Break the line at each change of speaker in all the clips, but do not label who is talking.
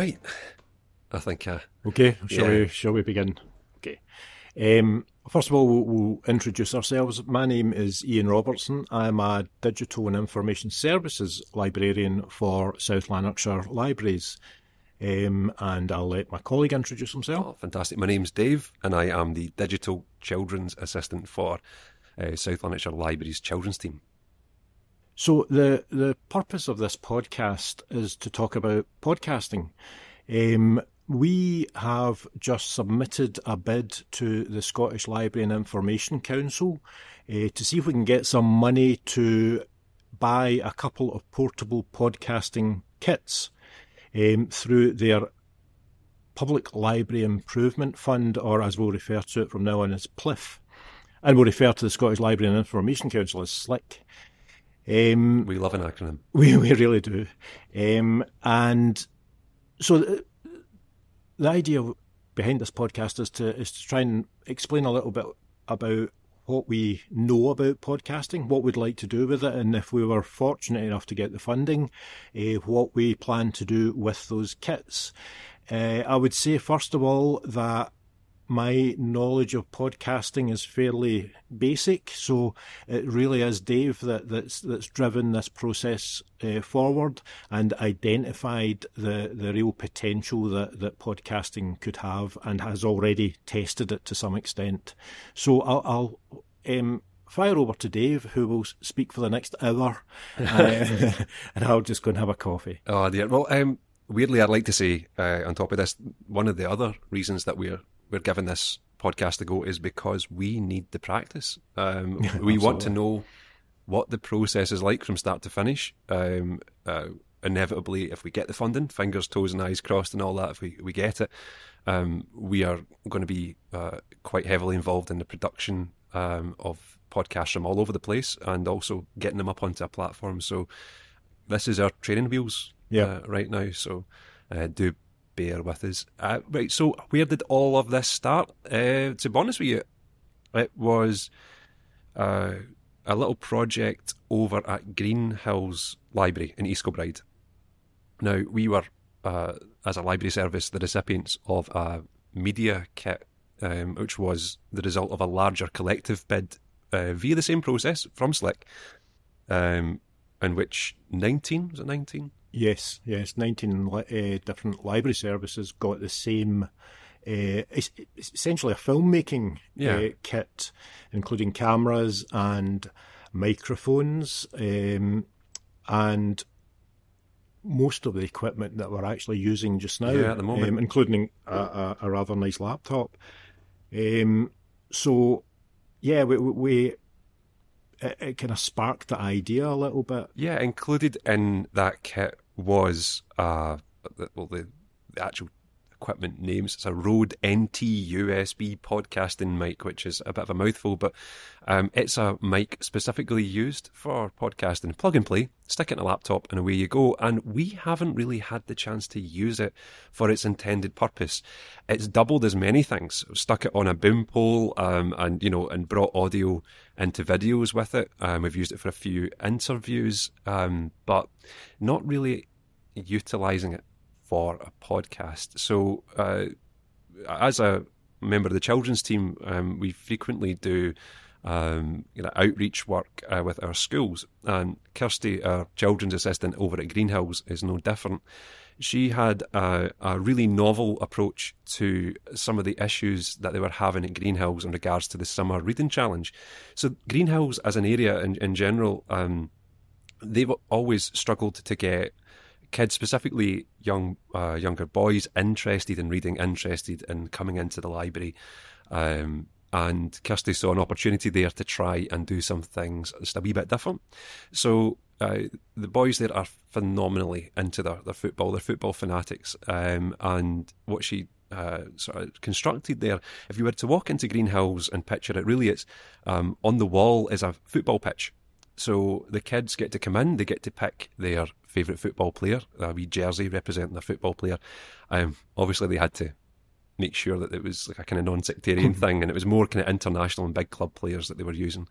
Right. I think. Uh,
Okay, shall
Yeah.
we? Shall we begin? Okay. Um, first of all, we'll, we'll introduce ourselves. My name is Iain Robertson. I'm a digital and information services librarian for South Lanarkshire Libraries, um, and I'll let my colleague introduce himself.
oh, fantastic. My name's Dave, and I am the digital children's assistant for uh, South Lanarkshire Libraries children's team.
So the the purpose of this podcast is to talk about podcasting. Um, we have just submitted a bid to the Scottish Library and Information Council uh, to see if we can get some money to buy a couple of portable podcasting kits um, through their Public Library Improvement Fund, or as we'll refer to it from now on as PLIF. And we'll refer to the Scottish Library and Information Council as SLIC. Um,
We love an acronym.
we we really do, um, and so the, the idea behind this podcast is to is to try and explain a little bit about what we know about podcasting, what we'd like to do with it, and if we were fortunate enough to get the funding, uh, what we plan to do with those kits. Uh, I would say first of all that my knowledge of podcasting is fairly basic, so it really is Dave that, that's that's driven this process uh, forward and identified the, the real potential that, that podcasting could have and has already tested it to some extent. So I'll, I'll um, fire over to Dave, who will speak for the next hour, uh, and I'll just go and have a coffee.
Oh dear. Well, um, weirdly, I'd like to say uh, on top of this, one of the other reasons that we're we're giving this podcast a go is because we need the practice. Um, we want to know what the process is like from start to finish. Um, uh, inevitably, if we get the funding, fingers, toes, and eyes crossed, and all that, if we we get it, um, we are going to be uh, quite heavily involved in the production um, of podcasts from all over the place, and also getting them up onto a platform. So this is our training wheels
Yeah.
uh, right now. So uh, do bear with us. Uh, right. So where did all of this start? Uh, to be honest with you, it was uh, a little project over at Greenhills Library in East Kilbride. Now we were, uh, as a library service, the recipients of a media kit, um, which was the result of a larger collective bid uh, via the same process from SLIC, um, in which nineteen was it nineteen?
Yes, yes. 19 li- uh, different library services got the same, uh, es- essentially a filmmaking
Yeah.
uh, kit, including cameras and microphones, um, and most of the equipment that we're actually using just now,
Yeah, at the moment.
um, including a, a, a rather nice laptop. Um, so, yeah, we, we it, it kind of sparked the idea a little bit.
Yeah, included in that kit was uh, well the, the actual equipment names. It's a Rode NT USB podcasting mic, which is a bit of a mouthful, but um, it's a mic specifically used for podcasting. Plug and play, stick it in a laptop, and away you go. And we haven't really had the chance to use it for its intended purpose. It's doubled as many things. Stuck it on a boom pole, um, and you know, and brought audio into videos with it. Um, we've used it for a few interviews, um, but not really utilizing it for a podcast. So, uh, as a member of the children's team, um, we frequently do um, you know, outreach work uh, with our schools. And Kirsty, our children's assistant over at Greenhills, is no different. She had a, a really novel approach to some of the issues that they were having at Greenhills in regards to the summer reading challenge. So, Greenhills, as an area in, in general, um, they've always struggled to get kids, specifically young uh, younger boys, interested in reading, interested in coming into the library. Um, and Kirsty saw an opportunity there to try and do some things just a wee bit different. So uh, the boys there are phenomenally into their, their football. They're football fanatics. Um, and what she uh, sort of constructed there, if you were to walk into Greenhills and picture it, really it's um, on the wall is a football pitch. So the kids get to come in, they get to pick their favourite football player, a wee jersey representing their football player. Um, obviously, they had to make sure that it was like a kind of non-sectarian thing, and it was more kind of international and big club players that they were using.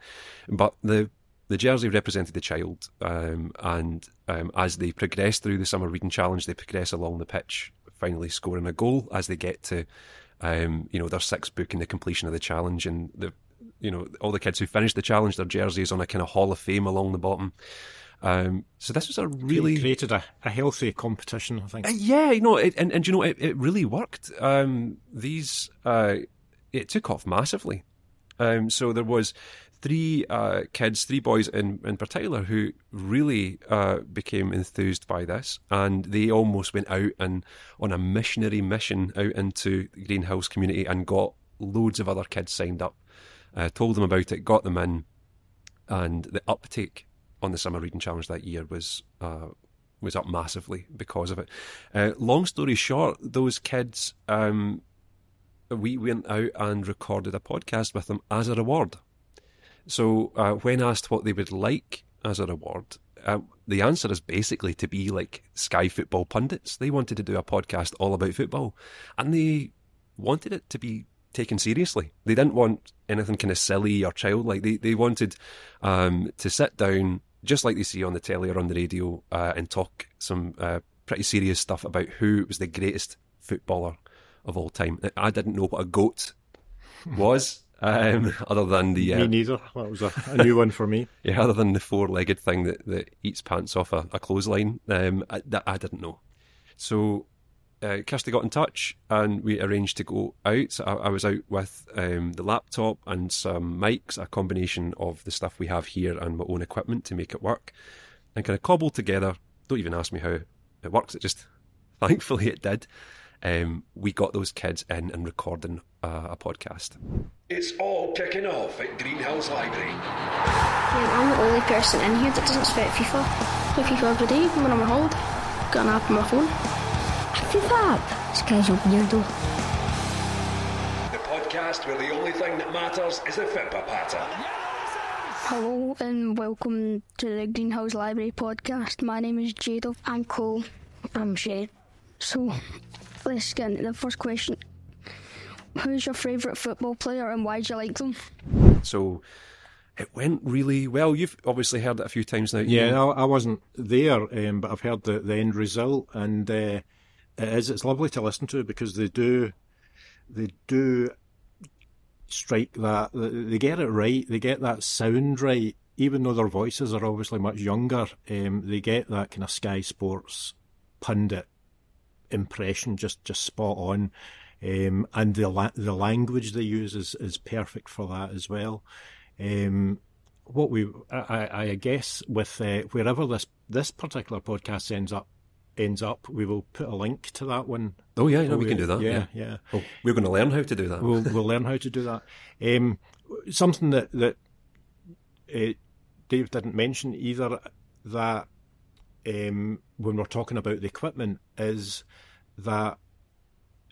But the the jersey represented the child, um, and um, as they progress through the summer reading challenge, they progress along the pitch finally scoring a goal as they get to, um, you know, their sixth book in the completion of the challenge, and the, you know, all the kids who finished the challenge, their jerseys on a kind of Hall of Fame along the bottom. Um, so this was a really
created a, a healthy competition, I think.
Uh, yeah, you know, it, and and you know, it, it really worked. Um, these uh, it took off massively. Um, so there was three uh, kids, three boys in, in particular, who really uh, became enthused by this, and they almost went out and on a missionary mission out into the Greenhills community and got loads of other kids signed up, uh, told them about it, got them in, and the uptake on the summer reading challenge that year was uh, was up massively because of it. Uh, long story short, those kids. Um, we went out and recorded a podcast with them as a reward. So uh, when asked what they would like as a reward, uh, the answer is basically to be like Sky Football pundits. They wanted to do a podcast all about football, and they wanted it to be taken seriously. They didn't want anything kind of silly or childlike. They they wanted um, to sit down just like they see on the telly or on the radio uh, and talk some uh, pretty serious stuff about who was the greatest footballer of all time. I didn't know what a goat was. Um, other than the
uh, me neither. That was a, a new one for me.
Yeah, other than the four-legged thing that, that eats pants off a, a clothesline, um, I, that I didn't know. So uh, Kirsty got in touch and we arranged to go out. So I, I was out with um, the laptop and some mics, a combination of the stuff we have here and my own equipment to make it work, and kind of cobbled together. Don't even ask me how it works. It just, thankfully, it did um, we got those kids in and recording uh, a podcast.
It's all kicking off at Greenhills Library.
Yeah, I'm the only person in here that doesn't sweat FIFA. I play FIFA every day when I'm on hold. Got an app on my phone.
A FIFA app? This guy's a weirdo.
The podcast where the only thing that matters is the Fimper patter.
Hello and welcome to the Greenhills Library podcast. My name is Jada.
I'm Cole. I'm Shay.
So, let's get into the first question. Who's your favourite football player and why do you like them?
So it went really well. You've obviously heard it a few times now.
Yeah, I, I wasn't there, um, but I've heard the, the end result, and uh, it is. It's lovely to listen to because they do, they do strike that. They get it right. They get that sound right. Even though their voices are obviously much younger, um, they get that kind of Sky Sports pundit impression just just spot on. Um, and the la- the language they use is, is perfect for that as well. Um, what we I, I guess with uh, wherever this this particular podcast ends up ends up, we will put a link to that one.
Oh yeah, yeah we, we can do that.
Yeah, yeah. yeah.
Oh, we're going to learn how to do that.
We'll we'll learn how to do that. Um, something that that uh, Dave didn't mention either that um, when we're talking about the equipment is that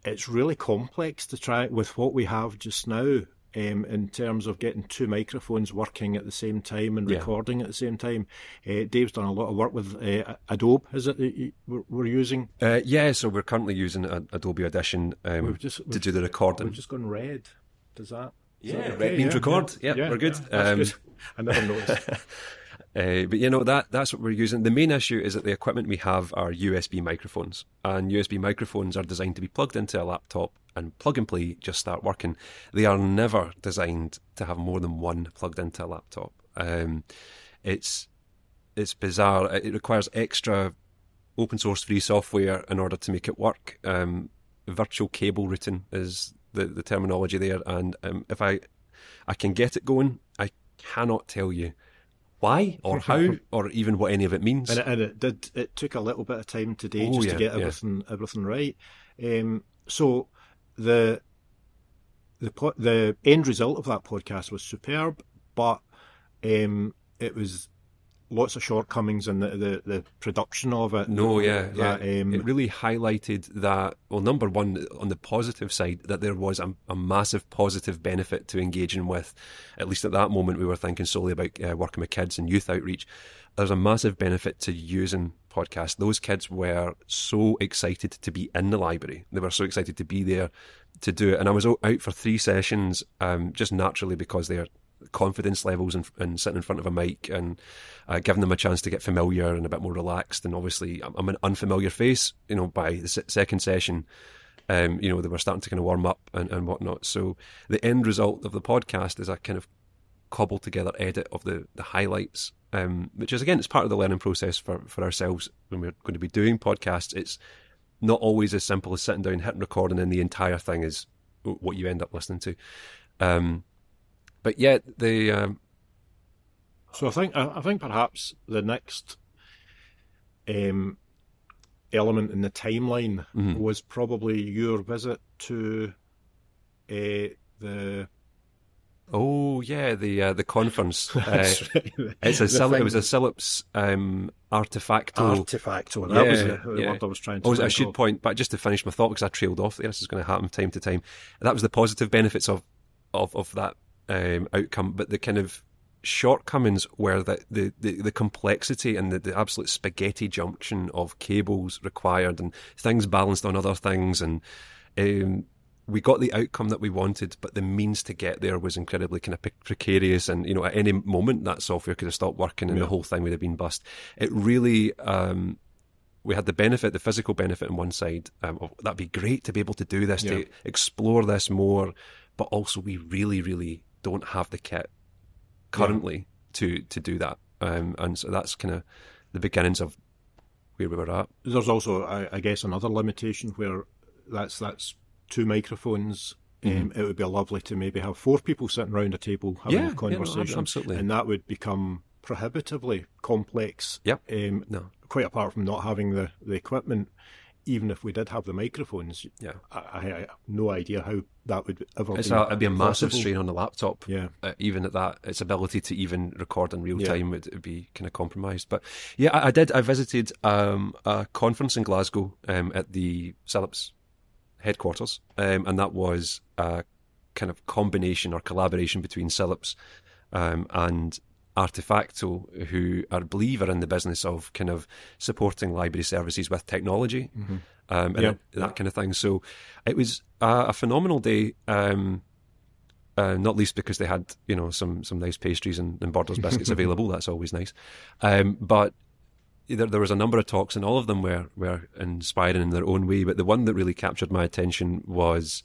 it's really complex to try with what we have just now um, in terms of getting two microphones working at the same time and recording yeah. at the same time. Uh, Dave's done a lot of work with uh, Adobe, is it that we're using?
Uh, yeah, so we're currently using Adobe Audition um, just, to do the recording.
We've just gone red. Does that?
Yeah, that okay? red means yeah, record. Yeah, yeah, we're good.
Um, good. I never noticed.
Uh, but you know that that's what we're using. The main issue is that the equipment we have are USB microphones, and USB microphones are designed to be plugged into a laptop and plug and play just start working. They are never designed to have more than one plugged into a laptop. Um, it's it's bizarre. It requires extra open source free software in order to make it work. Um, virtual cable routing is the, the terminology there, and um, if I I can get it going, I cannot tell you why or how or even what any of it means.
And it, and it did. It took a little bit of time today oh, just yeah, to get everything yeah. everything right. Um, so the the the end result of that podcast was superb, but um, it was lots of shortcomings in the, the, the production of it.
No, yeah, that, yeah. Um, it really highlighted that. Well, number one, on the positive side, that there was a, a, massive positive benefit to engaging with. At least at that moment, we were thinking solely about uh, working with kids and youth outreach. There's a massive benefit to using podcasts. Those kids were so excited to be in the library. They were so excited to be there to do it. And I was out for three sessions, um, just naturally because they're confidence levels and, and sitting in front of a mic and uh, giving them a chance to get familiar and a bit more relaxed. And obviously, I'm, I'm an unfamiliar face, you know, by the second session. Um, you know, they were starting to kind of warm up and, and whatnot. So the end result of the podcast is a kind of cobbled together edit of the, the highlights, um, which is again, it's part of the learning process for, for ourselves when we're going to be doing podcasts. It's not always as simple as sitting down, hitting record, and then the entire thing is what you end up listening to. Um, but yeah, the um,
So I think I, think perhaps the next um, element in the timeline
Mhm.
was probably your visit to uh, the.
Oh yeah, the uh, the conference. Uh,
right,
it's a Sil- it was a Philips um, artefacto.
artifacto. That was
Yeah,
the, the
yeah.
word I was trying to.
Oh, I should
of.
point but just to finish my thought because I trailed off there. This is going to happen time to time. That was the positive benefits of of of that um, outcome, but the kind of shortcomings were that the, the, the complexity and the, the absolute spaghetti junction of cables required and things balanced on other things and um, we got the outcome that we wanted, but the means to get there was incredibly kind of precarious. And you know, at any moment that software could have stopped working, and
Yeah.
the whole thing would have been bust. It really, um, we had the benefit, the physical benefit on one side. Um, of, that'd be great to be able to do this,
Yeah.
to explore this more, but also we really, really don't have the kit currently to to do that. Um, and so that's kind of the beginnings of where we were at.
There's also, I, I guess, another limitation where that's that's two microphones. Um, it would be lovely to maybe have four people sitting around a table having
Yeah,
a
yeah, no,
conversation,
absolutely.
and that would become prohibitively complex.
Yep.
Um,
No.
quite apart from not having the, the equipment, even if we did have the microphones,
Yeah.
I, I have no idea how that would ever.
It's
be
a, it'd be a massive
possible.
strain on the laptop.
Yeah.
Uh, even at that, its ability to even record in real
Yeah.
time would, would be kind of compromised. But yeah, I, I did. I visited um, a conference in Glasgow um, at the Philips headquarters, um, and that was a kind of combination or collaboration between Philips um, and Artefacto, who I believe are in the business of kind of supporting library services with technology um, and
Yeah.
that kind of thing. So it was a, a phenomenal day. Um, uh, not least because they had, you know, some some nice pastries and, and Borders biscuits available. That's always nice. Um, but there, there was a number of talks, and all of them were were inspiring in their own way. But the one that really captured my attention was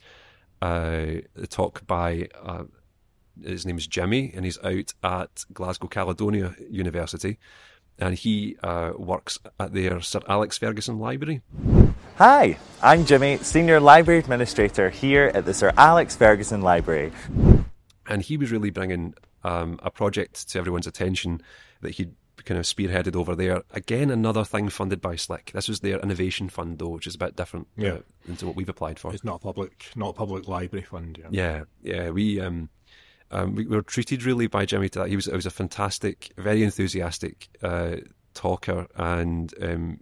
uh, the talk by uh, his name is Jimmy, and he's out at Glasgow Caledonian University, and he uh, works at their Sir Alex Ferguson Library.
Hi, I'm Jimmy, Senior Library Administrator here at the Sir Alex Ferguson Library.
and he was really bringing um, a project to everyone's attention that he'd kind of spearheaded over there. Again, another thing funded by SLIC. This was their innovation fund, though, which is a bit different
Yeah.
uh, into what we've applied for.
It's not a public, not a public library fund. Yeah.
Yeah, yeah, we um, um, we were treated really by Jimmy to that. He was it was a fantastic, very enthusiastic uh, talker, and um,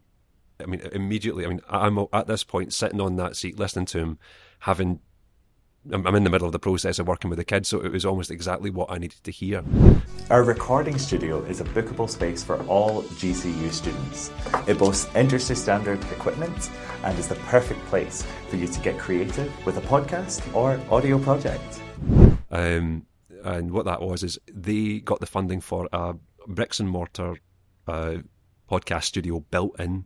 I mean, immediately, I mean, I'm at this point sitting on that seat listening to him, having. I'm in the middle of the process of working with the kids, so it was almost exactly what I needed to hear.
Our recording studio is a bookable space for all GCU students. It boasts industry standard equipment and is the perfect place for you to get creative with a podcast or audio project.
Um, and what that was is they got the funding for a bricks and mortar uh, podcast studio built in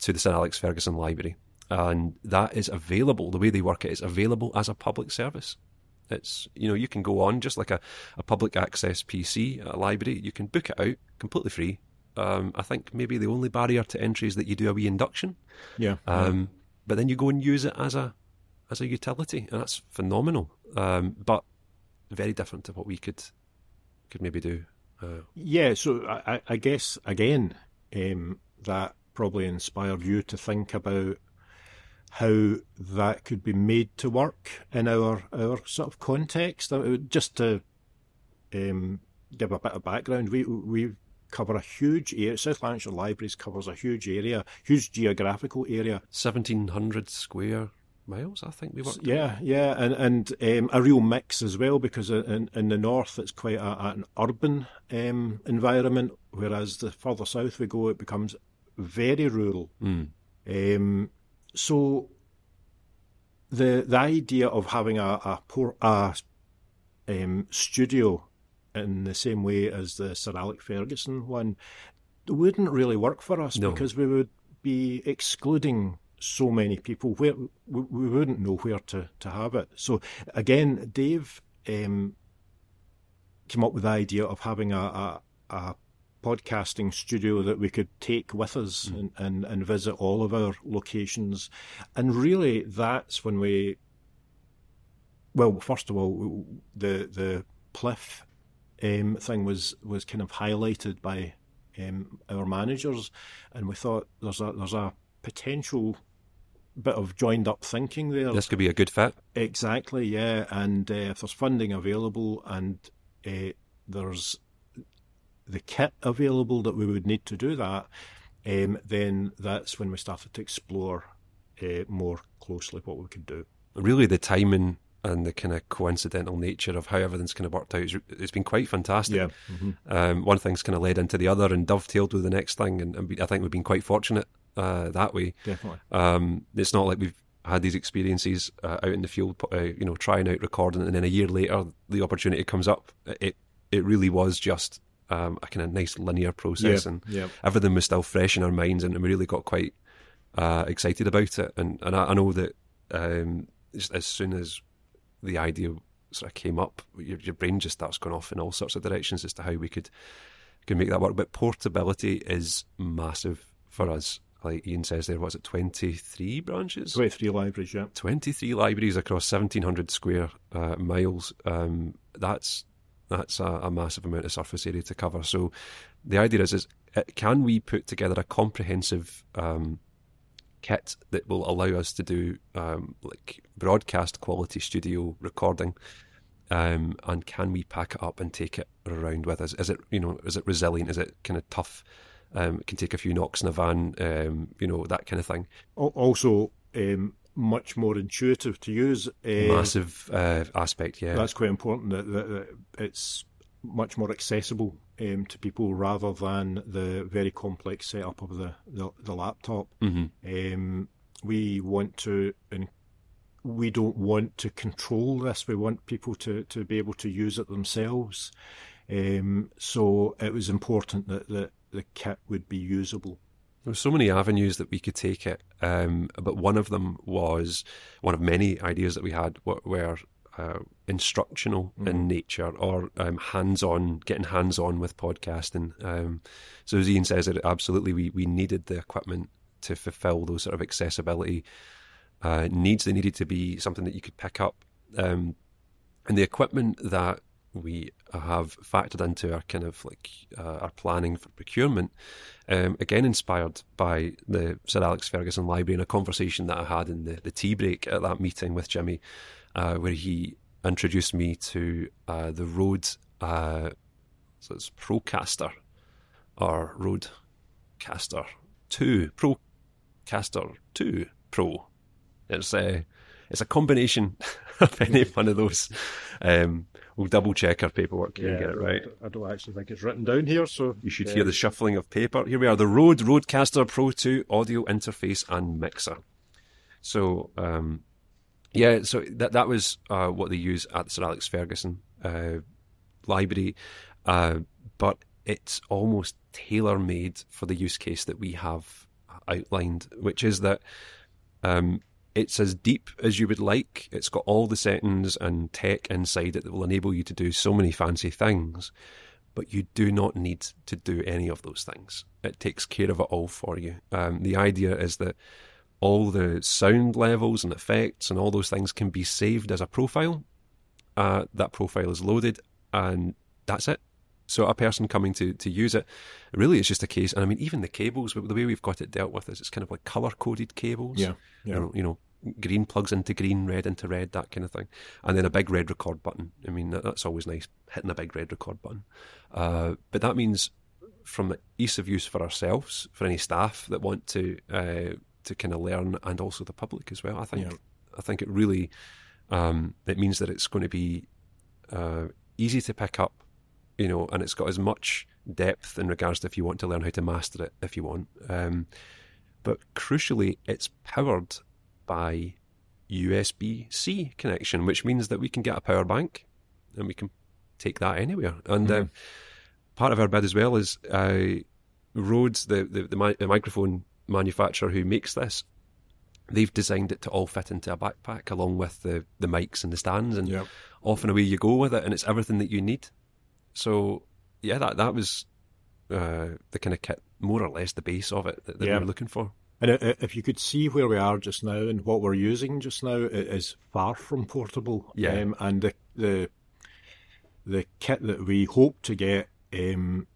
to the Sir Alex Ferguson Library, and that is available. The way they work it is available as a public service. It's you know you can go on just like a, a public access PC at a library. You can book it out completely free. Um, I think maybe the only barrier to entry is that you do a wee induction.
Yeah.
Um, but then you go and use it as a as a utility, and that's phenomenal. Um, but very different to what we could could maybe do. Uh,
Yeah, so I, I- I guess again um, that probably inspired you to think about how that could be made to work in our our sort of context. Uh, Just to um, give a bit of background, we we cover a huge area. South Lanarkshire Libraries covers a huge area, huge geographical area.
Seventeen hundred square miles, I think we worked.
Yeah, yeah, and and um, a real mix as well because in in the north it's quite a, an urban um, environment, whereas the further south we go, it becomes very rural. Um, so the the idea of having a a, por- a um, studio in the same way as the Sir Alex Ferguson one wouldn't really work for us
No.
because we would be excluding so many people where we, we wouldn't know where to, to have it. So again, Dave um, came up with the idea of having a, a, a podcasting studio that we could take with us and, and, and visit all of our locations. And really, that's when we, well, first of all, the the PLIF um, thing was was kind of highlighted by um, our managers, and we thought there's a there's a potential bit of joined up thinking there.
This could be a good fit.
Exactly, yeah. And uh, if there's funding available and uh, there's the kit available that we would need to do that, um, then that's when we started to explore uh, more closely what we could do.
Really, the timing and the kind of coincidental nature of how everything's kind of worked out. it's been quite fantastic.
Yeah.
Um, one thing's kind of led into the other and dovetailed with the next thing, and, and I think we've been quite fortunate uh, that way.
Definitely.
Um, it's not like we've had these experiences uh, out in the field, uh, you know, trying out recording, and then a year later the opportunity comes up. It it really was just um, a kind of nice linear process,
Yeah,
and
yeah.
everything was still fresh in our minds, and we really got quite uh, excited about it. And and I, I know that um, as, soon as the idea sort of came up, your, your brain just starts going off in all sorts of directions as to how we could could make that work. But portability is massive for us. Like Iain says there, was it twenty three branches?
23 libraries, yeah.
23 libraries across 1700 square uh, miles um, that's that's a, a massive amount of surface area to cover. So the idea is is can we put together a comprehensive um, kit that will allow us to do um, like broadcast quality studio recording um, and can we pack it up and take it around with us? Is it you know is it resilient? Is it kind of tough? Um, can take a few knocks in a van um, you know that kind of thing
Also, um, much more intuitive to use. Uh,
massive uh, aspect yeah
That's quite important that, that, that it's much more accessible um, to people rather than the very complex setup of the, the, the laptop.
Mm-hmm.
Um, we want to, and we don't want to control this. We want people to, to be able to use it themselves. Um, so it was important that, that the kit would be usable.
There were so many avenues that we could take it, um, but one of them was one of many ideas that we had were, uh, instructional in nature or um, hands-on, getting hands-on with podcasting. Um, so as Iain says, that absolutely we, we needed the equipment to fulfil those sort of accessibility uh, needs. They needed to be something that you could pick up, um, and the equipment that we have factored into our kind of like uh, our planning for procurement. Um, again, inspired by the Sir Alex Ferguson Library and a conversation that I had in the, the tea break at that meeting with Jimmy, uh, where he introduced me to uh, the Rode, uh, so it's Procaster or Rodecaster 2, Procaster 2 Pro. It's a, it's a combination of any one of those. Um, we'll double check our paperwork here and get it right.
I don't actually think it's written down here, so
You should hear the shuffling of paper. Here we are, the Rode Rodecaster Pro 2 audio interface and mixer. So, um, yeah, so that that was uh, what they use at the Sir Alex Ferguson uh, library, uh, but it's almost tailor made for the use case that we have outlined, which is that um, it's as deep as you would like. It's got all the settings and tech inside it that will enable you to do so many fancy things, but you do not need to do any of those things. It takes care of it all for you. Um, the idea is that all the sound levels and effects and all those things can be saved as a profile. Uh, that profile is loaded, and that's it. So a person coming to, to use it, really, it's just a case. And I mean, even the cables, the way we've got it dealt with is it's kind of like color coded cables.
Yeah, yeah.
You know, green plugs into green, red into red, that kind of thing. And then a big red record button. I mean, that, that's always nice, hitting a big red record button. Uh, but that means from the ease of use for ourselves, for any staff that want to uh, to kind of learn, and also the public as well. I think
Yeah.
I think it really um, it means that it's going to be uh, easy to pick up, you know, and it's got as much depth in regards to if you want to learn how to master it, if you want. Um, but crucially, it's powered by USB C connection, which means that we can get a power bank and we can take that anywhere. And uh, part of our bid as well is uh, Rhodes, the the, the, mi- the microphone manufacturer who makes this. They've designed it to all fit into a backpack along with the, the mics and the stands, and
Yep.
off and away you go with it, and it's everything that you need. So yeah, that that was uh, the kind of kit, more or less the base of it that, that
Yeah.
we were looking for.
And if you could see where we are just now and what we're using just now, it is far from portable.
Yeah.
Um, and the, the the kit that we hope to get um,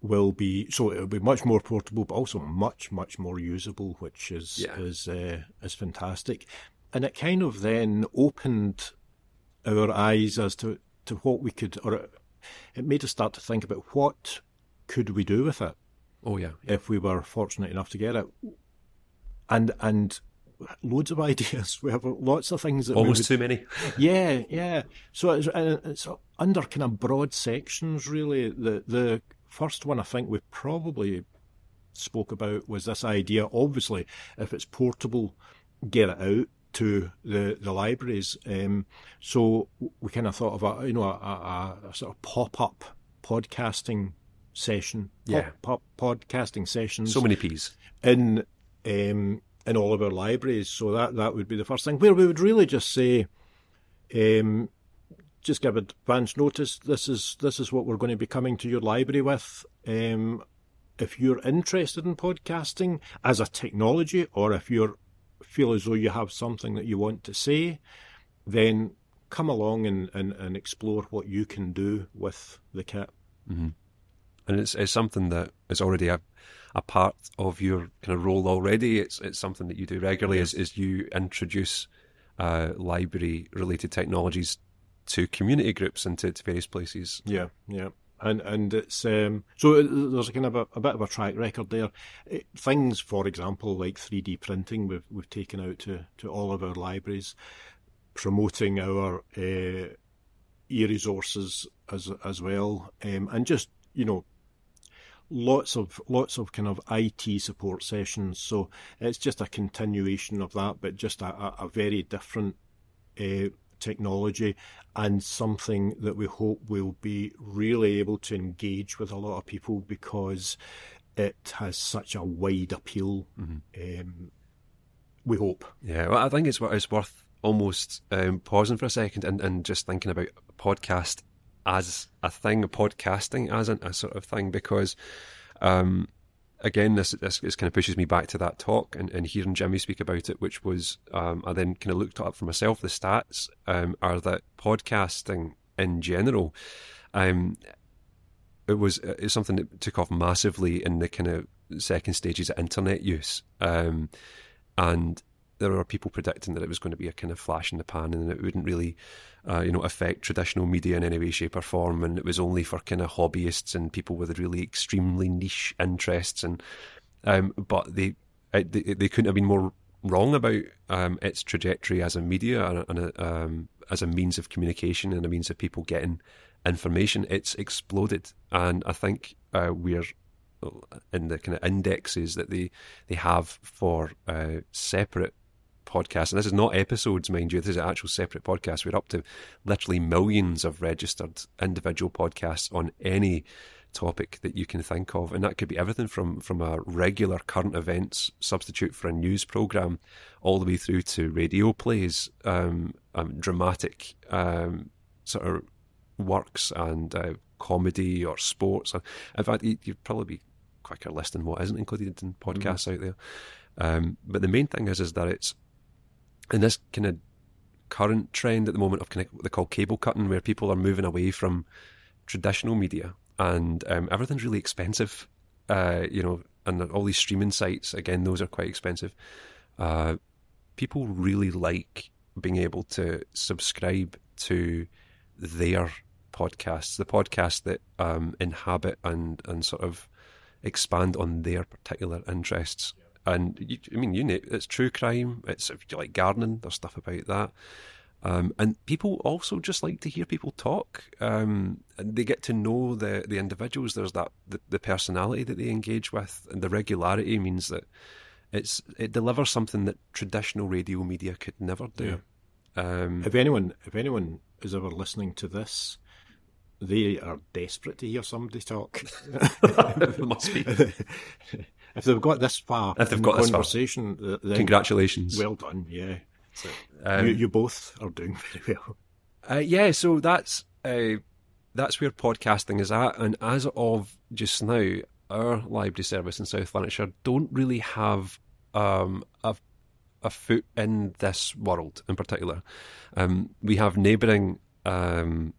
will be so it'll be much more portable, but also much much more usable, which is
Yeah.
is uh, is fantastic. And it kind of then opened our eyes as to to what we could, or it, made us start to think about what could we do with it
Oh yeah,
if we were fortunate enough to get it. And and loads of ideas. We have lots of things that
almost
we
too many.
yeah, yeah. So it's, uh, it's under kind of broad sections, really. The the first one I think we probably spoke about was this idea. Obviously, if it's portable, get it out to the the libraries. Um, so we kind of thought of a you know a, a, a sort of pop up podcasting session.
Yeah.
pop, pop, podcasting sessions
So many P's
in um, in all of our libraries. So that that would be the first thing where we would really just say, um, just give advance notice. This is this is what we're going to be coming to your library with. Um, if you're interested in podcasting as a technology, or if you feel as though you have something that you want to say, then come along and, and, and explore what you can do with the kit.
and it's it's something that is already a a part of your kind of role already. It's it's something that you do regularly. Is is you introduce uh, library related technologies to community groups and to, to various places.
Yeah, yeah. And and it's um, so there's a kind of a, a bit of a track record there. It, things, for example, like 3D printing, we've we've taken out to, to all of our libraries, promoting our uh, e-resources as as well, um, and just you know, lots of lots of kind of IT support sessions. So it's just a continuation of that, but just a, a, a very different uh, technology and something that we hope we'll be really able to engage with a lot of people because it has such a wide appeal. Um, we hope.
Yeah, well, I think it's it's worth almost um, pausing for a second and, and just thinking about podcast as a thing, podcasting as a, a sort of thing, because um, again, this, this this kind of pushes me back to that talk and, and hearing Jimmy speak about it, which was um, I then kind of looked up for myself. The stats um, are that podcasting in general. Um, it was it's something that took off massively in the kind of second stages of internet use. Um, and there were people predicting that it was going to be a kind of flash in the pan and it wouldn't really, uh, you know, affect traditional media in any way, shape, or form. And it was only for kind of hobbyists and people with really extremely niche interests. And um, but they, they they couldn't have been more wrong about um, its trajectory as a media and, and a, um, as a means of communication and a means of people getting information. It's exploded, and I think uh, we're in the kind of indexes that they they have for uh, separate podcasts, and this is not episodes, mind you. This is an actual separate podcast. We're up to literally millions of registered individual podcasts on any topic that you can think of, and that could be everything from from a regular current events substitute for a news program, all the way through to radio plays, um, um, dramatic um, sort of works and uh, comedy or sports. In fact, you- you'd probably be quicker listing what isn't included in podcasts out there. Um, but the main thing is, is that it's in this kind of current trend at the moment of kind of what they call cable cutting, where people are moving away from traditional media and um, everything's really expensive. Uh, you know, and all these streaming sites again, those are quite expensive. Uh, people really like being able to subscribe to their podcasts, the podcasts that um, inhabit and and sort of expand on their particular interests. And you, I mean, you know, it's true crime. It's if you like gardening, there's stuff about that. Um, and people also just like to hear people talk. Um, and they get to know the the individuals. There's that the, the personality that they engage with, and the regularity means that it's it delivers something that traditional radio media could never do. Um,
If anyone, if anyone is ever listening to this, they are desperate to hear somebody talk.
Must be.
if they've got this far
If they've
in
got
the
this
conversation, th- then
Congratulations.
well done. Yeah,
Um,
you, you both are doing very well.
Uh, yeah, so that's uh, that's where podcasting is at, and as of just now, our library service in South Lanarkshire don't really have um, a a foot in this world in particular. Um, we have neighbouring, um,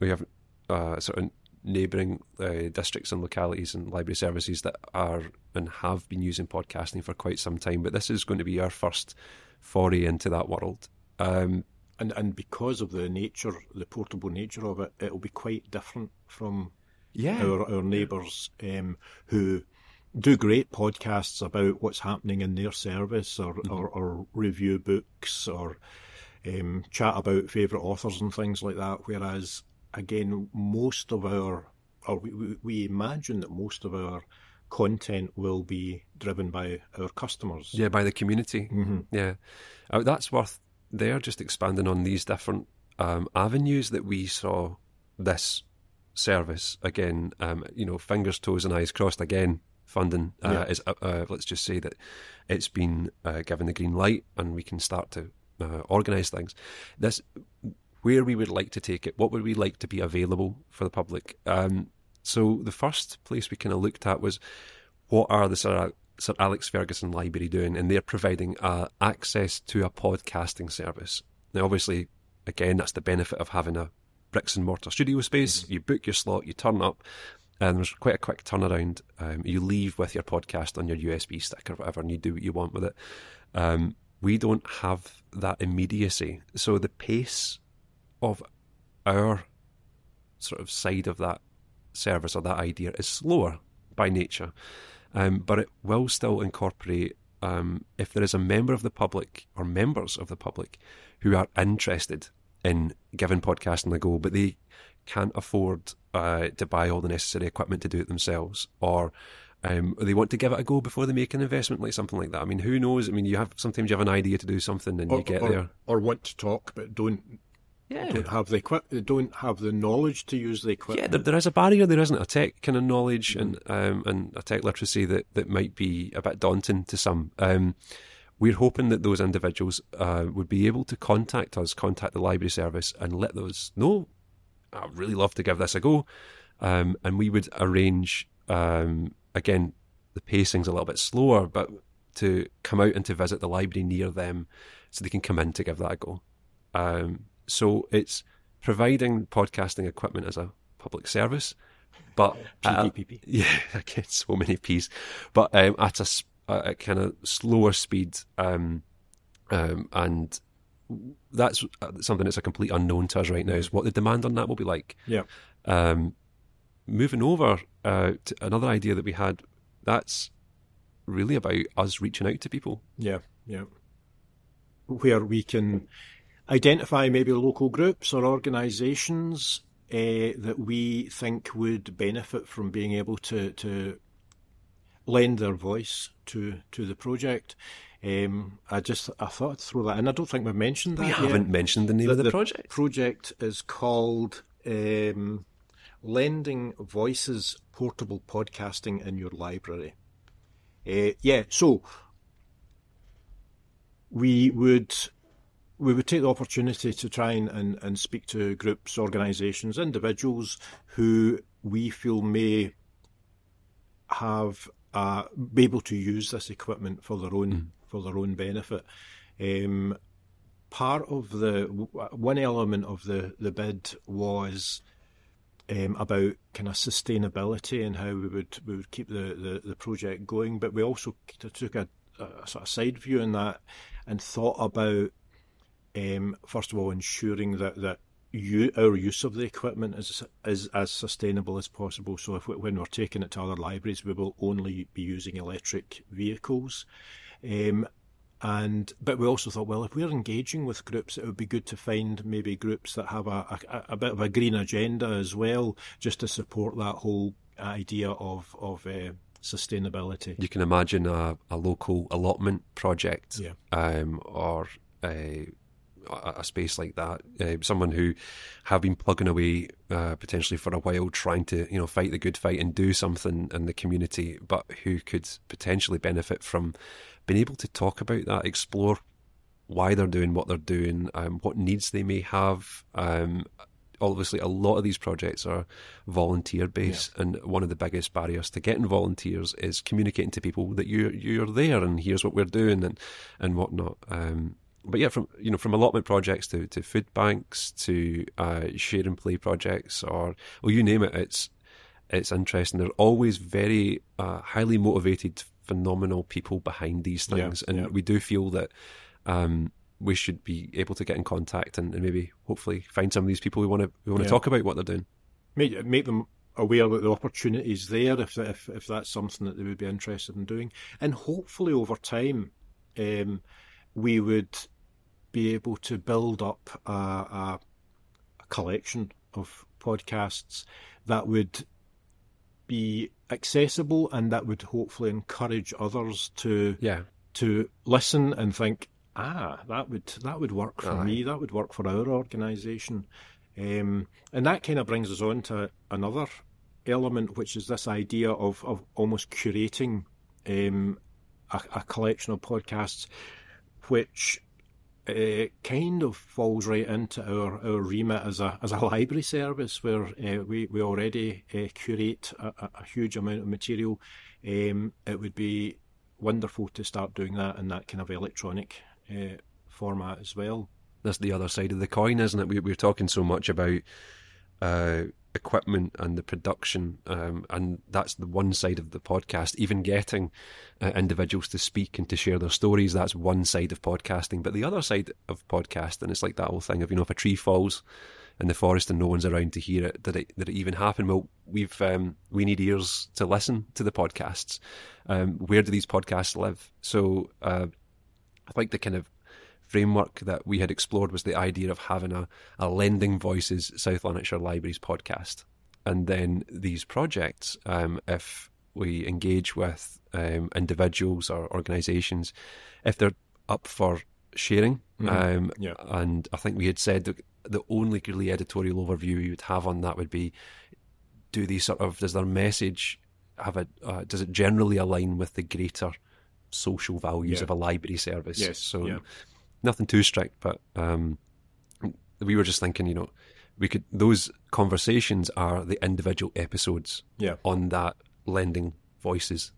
we have uh, sort of neighbouring uh, districts and localities and library services that are and have been using podcasting for quite some time, but this is going to be our first foray into that world. Um,
And and because of the nature, the portable nature of it, it'll be quite different from
yeah,
our our neighbours um, who do great podcasts about what's happening in their service, or or, or review books, or um, chat about favourite authors and things like that. Whereas again, most of our, or we, we, imagine that most of our content will be driven by our customers.
Yeah, by the community. Yeah, uh, that's worth. They're just expanding on these different um, avenues that we saw this service again. Um, you know, fingers, toes, and eyes crossed again. Funding uh,
Yeah.
is. Uh, uh, let's just say that it's been uh, given the green light, and we can start to uh, organise things. This, where we would like to take it. What would we like to be available for the public? Um, so the first place we kind of looked at was what are the Sir, Sir Alex Ferguson Library doing? And they're providing uh, access to a podcasting service. Now, obviously, again, that's the benefit of having a bricks and mortar studio space. You book your slot, you turn up, and there's quite a quick turnaround. Um, you leave with your podcast on your USB stick or whatever, and you do what you want with it. Um, we don't have that immediacy. So the pace of our sort of side of that service or that idea is slower by nature, um, but it will still incorporate. Um, if there is a member of the public or members of the public who are interested in giving podcasting a go, but they can't afford uh, to buy all the necessary equipment to do it themselves, or um, they want to give it a go before they make an investment, like something like that. I mean, who knows? I mean, you have sometimes you have an idea to do something and
Or,
you get
or,
there.
or want to talk but don't
Yeah,
don't have the equip, they don't have the knowledge to use the
yeah,
equipment.
there, there is a barrier. There isn't a tech kind of knowledge and um, and a tech literacy that, that might be a bit daunting to some. Um, we're hoping that those individuals uh, would be able to contact us, contact the library service, and let those know. I'd really love to give this a go, um, and we would arrange. Um, again, the pacing's a little bit slower, but to come out and to visit the library near them, so they can come in to give that a go. Um, so it's providing podcasting equipment as a public service, but a- yeah, I get so many P's, but um, at a kind of slower speed, um, um, and that's uh, something that's a complete unknown to us right now. Is what the demand on that will be like.
Yeah.
Um, moving over uh, to another idea that we had, that's really about us reaching out to people.
Yeah, yeah. Where we can identify maybe local groups or organisations uh, that we think would benefit from being able to, to lend their voice to, to the project. Um, I just I thought I'd throw that in. I don't think we've mentioned that
We haven't mentioned the name of the, project.
project is called um, Lending Voices Portable Podcasting in Your Library. Uh, yeah, so we would we would take the opportunity to try and, and, and speak to groups, organisations, individuals who we feel may have uh, be able to use this equipment for their own for their own benefit. Um, part of the one element of the the bid was um, about kind of sustainability and how we would we would keep the, the, the project going, but we also took a, a sort of side view in that and thought about um, first of all ensuring that that you, our use of the equipment is is as sustainable as possible. So if we, when we're taking it to other libraries, we will only be using electric vehicles. Um, and but we also thought, well, if we're engaging with groups, it would be good to find maybe groups that have a, a, a bit of a green agenda as well, just to support that whole idea of of uh, sustainability.
You can imagine a, a local allotment project,
Yeah.
um, or a a, a space like that. Uh, someone who have been plugging away uh, potentially for a while, trying to you know fight the good fight and do something in the community, but who could potentially benefit from being able to talk about that, explore why they're doing what they're doing, um, what needs they may have. Um, obviously, a lot of these projects are volunteer based, yeah. and one of the biggest barriers to getting volunteers is communicating to people that you you're there and here's what we're doing and and whatnot. Um, but yeah, from you know from allotment projects to, to food banks to uh, share and play projects or well you name it, it's it's interesting. They're always very uh, highly motivated, phenomenal people behind these things, yeah, and yeah. we do feel that um, we should be able to get in contact and, and, maybe hopefully find some of these people we want to we want to talk about what they're doing.
Make make them aware that the opportunity is there if, if if that's something that they would be interested in doing, and hopefully over time. Um, we would be able to build up a, a, a collection of podcasts that would be accessible and that would hopefully encourage others to
yeah.
to listen and think, ah, that would that would work for Aye. me, that would work for our organisation, um, and that kind of brings us on to another element, which is this idea of of almost curating um, a, a collection of podcasts, which it uh, kind of falls right into our, our remit as a as a library service where uh, we we already uh, curate a, a, huge amount of material. Um, it would be wonderful to start doing that in that kind of electronic uh, format as well.
That's the other side of the coin, isn't it? We, we're talking so much about uh, equipment and the production, um, and that's the one side of the podcast. Even getting uh, individuals to speak and to share their stories, that's one side of podcasting. But the other side of podcasting, it's like that whole thing of you know if a tree falls in the forest and no one's around to hear it, did it did it even happen? Well, we've um, we need ears to listen to the podcasts. Um, where do these podcasts live? So uh, I think the kind of framework that we had explored was the idea of having a, a Lending Voices South Lanarkshire Libraries podcast. And then these projects, um, if we engage with um, individuals or organisations, if they're up for sharing, mm-hmm. um, yeah. and I think we had said that the only really editorial overview we would have on that would be do these sort of does their message have a uh, does it generally align with the greater social values yeah. of a library service?
Yes.
So
yeah
nothing too strict, but um, we were just thinking, you know, we could those conversations are the individual episodes
yeah.
on that lending voices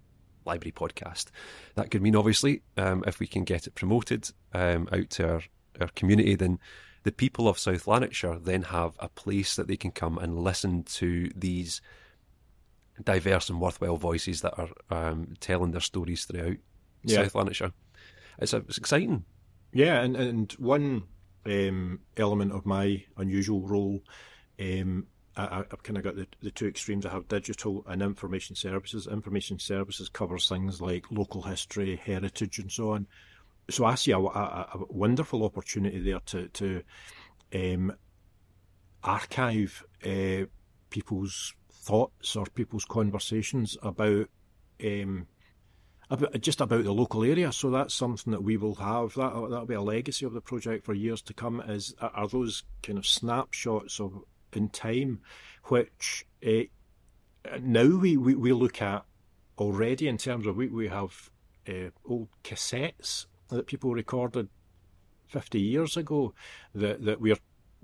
library podcast. That could mean obviously um, if we can get it promoted um, out to our, our community, then the people of South Lanarkshire then have a place that they can come and listen to these diverse and worthwhile voices that are um, telling their stories throughout yeah. South Lanarkshire. It's, a, it's exciting.
Yeah, and and one um, element of my unusual role, um, I, have kind of got the, the two extremes. I have digital and information services. Information services covers things like local history, heritage, and so on. So I see a, a, a wonderful opportunity there to to um, archive uh, people's thoughts or people's conversations about um, about, just about the local area. So that's something that we will have. That that'll be a legacy of the project for years to come. Is are those kind of snapshots of in time, which uh, now we, we, we look at already in terms of we we have uh, old cassettes that people recorded fifty years ago that that we're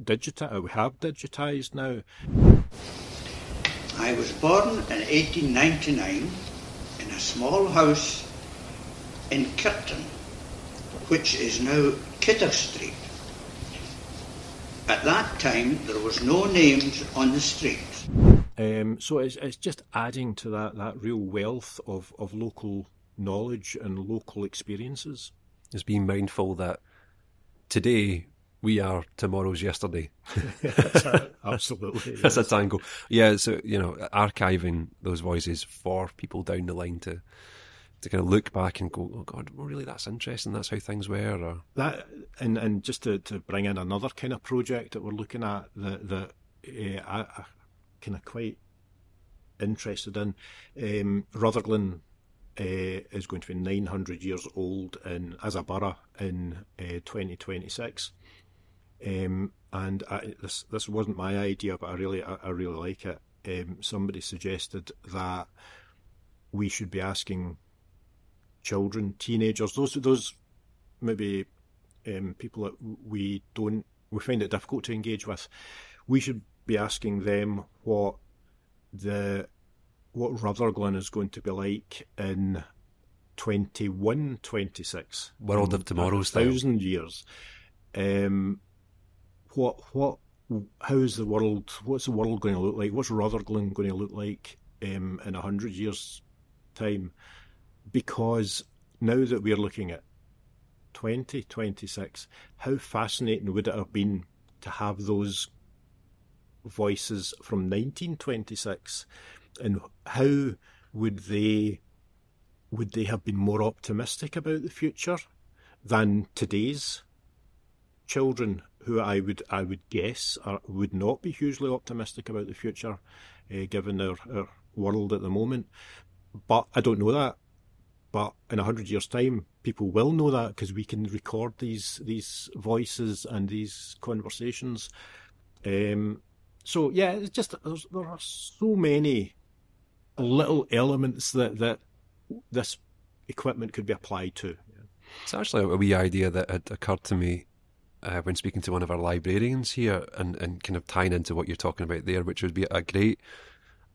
digita we have digitized now.
I was born in 1899 in a small house in Kirton, which is now Kidder Street. At that time, there was no names on the street.
Um, so it's, it's just adding to that, that real wealth of, of local knowledge and local experiences.
It's being mindful that today we are tomorrow's yesterday.
Absolutely.
That's a tango. Yeah, so, you know, archiving those voices for people down the line to to kind of look back and go, oh God, well, really, that's interesting. That's how things were. Or...
That and and just to, to bring in another kind of project that we're looking at that that uh, I, I kind of quite interested in. Um, Rutherglen uh, is going to be 900 years old in as a borough in uh, 2026. Um, and I, this this wasn't my idea, but I really I, I really like it. Um, somebody suggested that we should be asking children, teenagers, those those maybe um, people that we don't we find it difficult to engage with. We should be asking them what the what Rutherglen is going to be like in 21, 26.
World of Tomorrow style.
thousand years. Um, what what how is the world? What's the world going to look like? What's Rutherglen going to look like um, in a hundred years' time? Because now that we're looking at 2026, how fascinating would it have been to have those voices from 1926, and how would they would they have been more optimistic about the future than today's children, who I would I would guess are, would not be hugely optimistic about the future, uh, given our, world at the moment. But I don't know that. But in a hundred years' time, people will know that because we can record these these voices and these conversations. Um, so yeah, it's just there are so many little elements that that this equipment could be applied to.
It's actually a wee idea that had occurred to me uh, when speaking to one of our librarians here, and, and kind of tying into what you're talking about there, which would be a great